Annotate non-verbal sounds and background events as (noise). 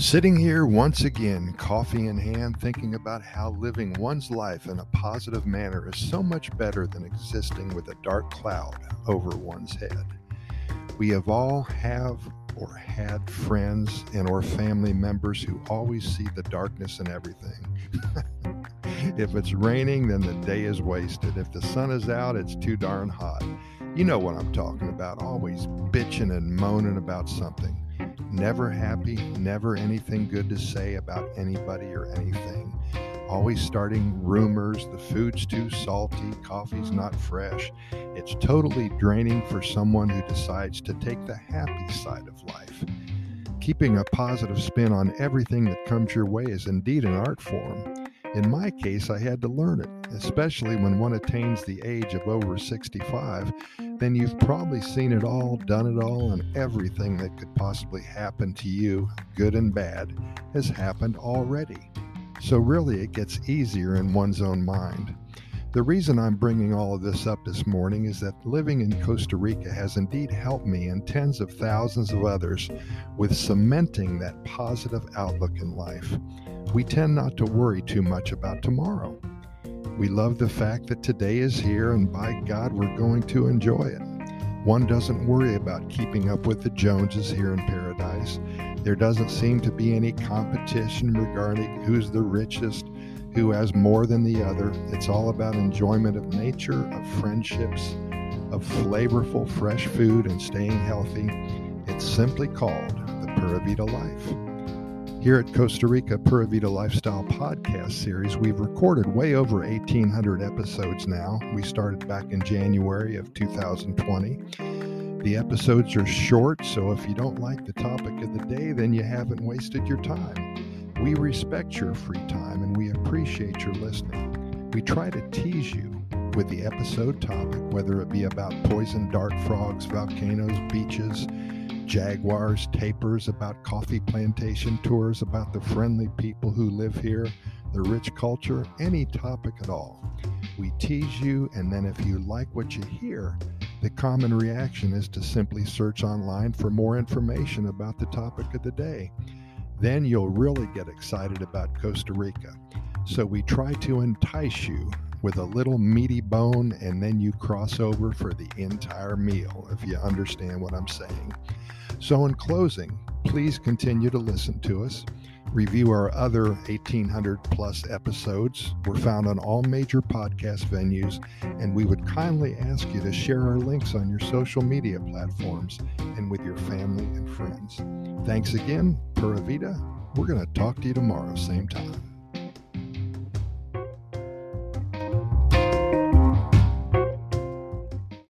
Sitting here once again, coffee in hand, thinking about how living one's life in a positive manner is so much better than existing with a dark cloud over one's head. We have all have or had friends and or family members who always see the darkness in everything. (laughs) if it's raining, then the day is wasted. If the sun is out, it's too darn hot. You know what I'm talking about, always bitching and moaning about something never happy, never anything good to say about anybody or anything. Always starting rumors, the food's too salty, coffee's not fresh. It's totally draining for someone who decides to take the happy side of life. Keeping a positive spin on everything that comes your way is indeed an art form. In my case, I had to learn it, especially when one attains the age of over 65. Then you've probably seen it all, done it all, and everything that could possibly happen to you, good and bad, has happened already. So, really, it gets easier in one's own mind. The reason I'm bringing all of this up this morning is that living in Costa Rica has indeed helped me and tens of thousands of others with cementing that positive outlook in life we tend not to worry too much about tomorrow. We love the fact that today is here and by God, we're going to enjoy it. One doesn't worry about keeping up with the Joneses here in paradise. There doesn't seem to be any competition regarding who's the richest, who has more than the other. It's all about enjoyment of nature, of friendships, of flavorful, fresh food, and staying healthy. It's simply called the Pura Vida Life. Here at Costa Rica Pura Vida Lifestyle podcast series, we've recorded way over 1,800 episodes now. We started back in January of 2020. The episodes are short, so if you don't like the topic of the day, then you haven't wasted your time. We respect your free time and we appreciate your listening. We try to tease you with the episode topic, whether it be about poison dart frogs, volcanoes, beaches, jaguars, tapirs about coffee plantation tours, about the friendly people who live here, the rich culture, any topic at all. We tease you, and then if you like what you hear, the common reaction is to simply search online for more information about the topic of the day. Then you'll really get excited about Costa Rica. So we try to entice you with a little meaty bone, and then you cross over for the entire meal, if you understand what I'm saying. So, in closing, please continue to listen to us. Review our other 1,800 plus episodes. We're found on all major podcast venues, and we would kindly ask you to share our links on your social media platforms and with your family and friends. Thanks again, Pura Vida. We're going to talk to you tomorrow, same time.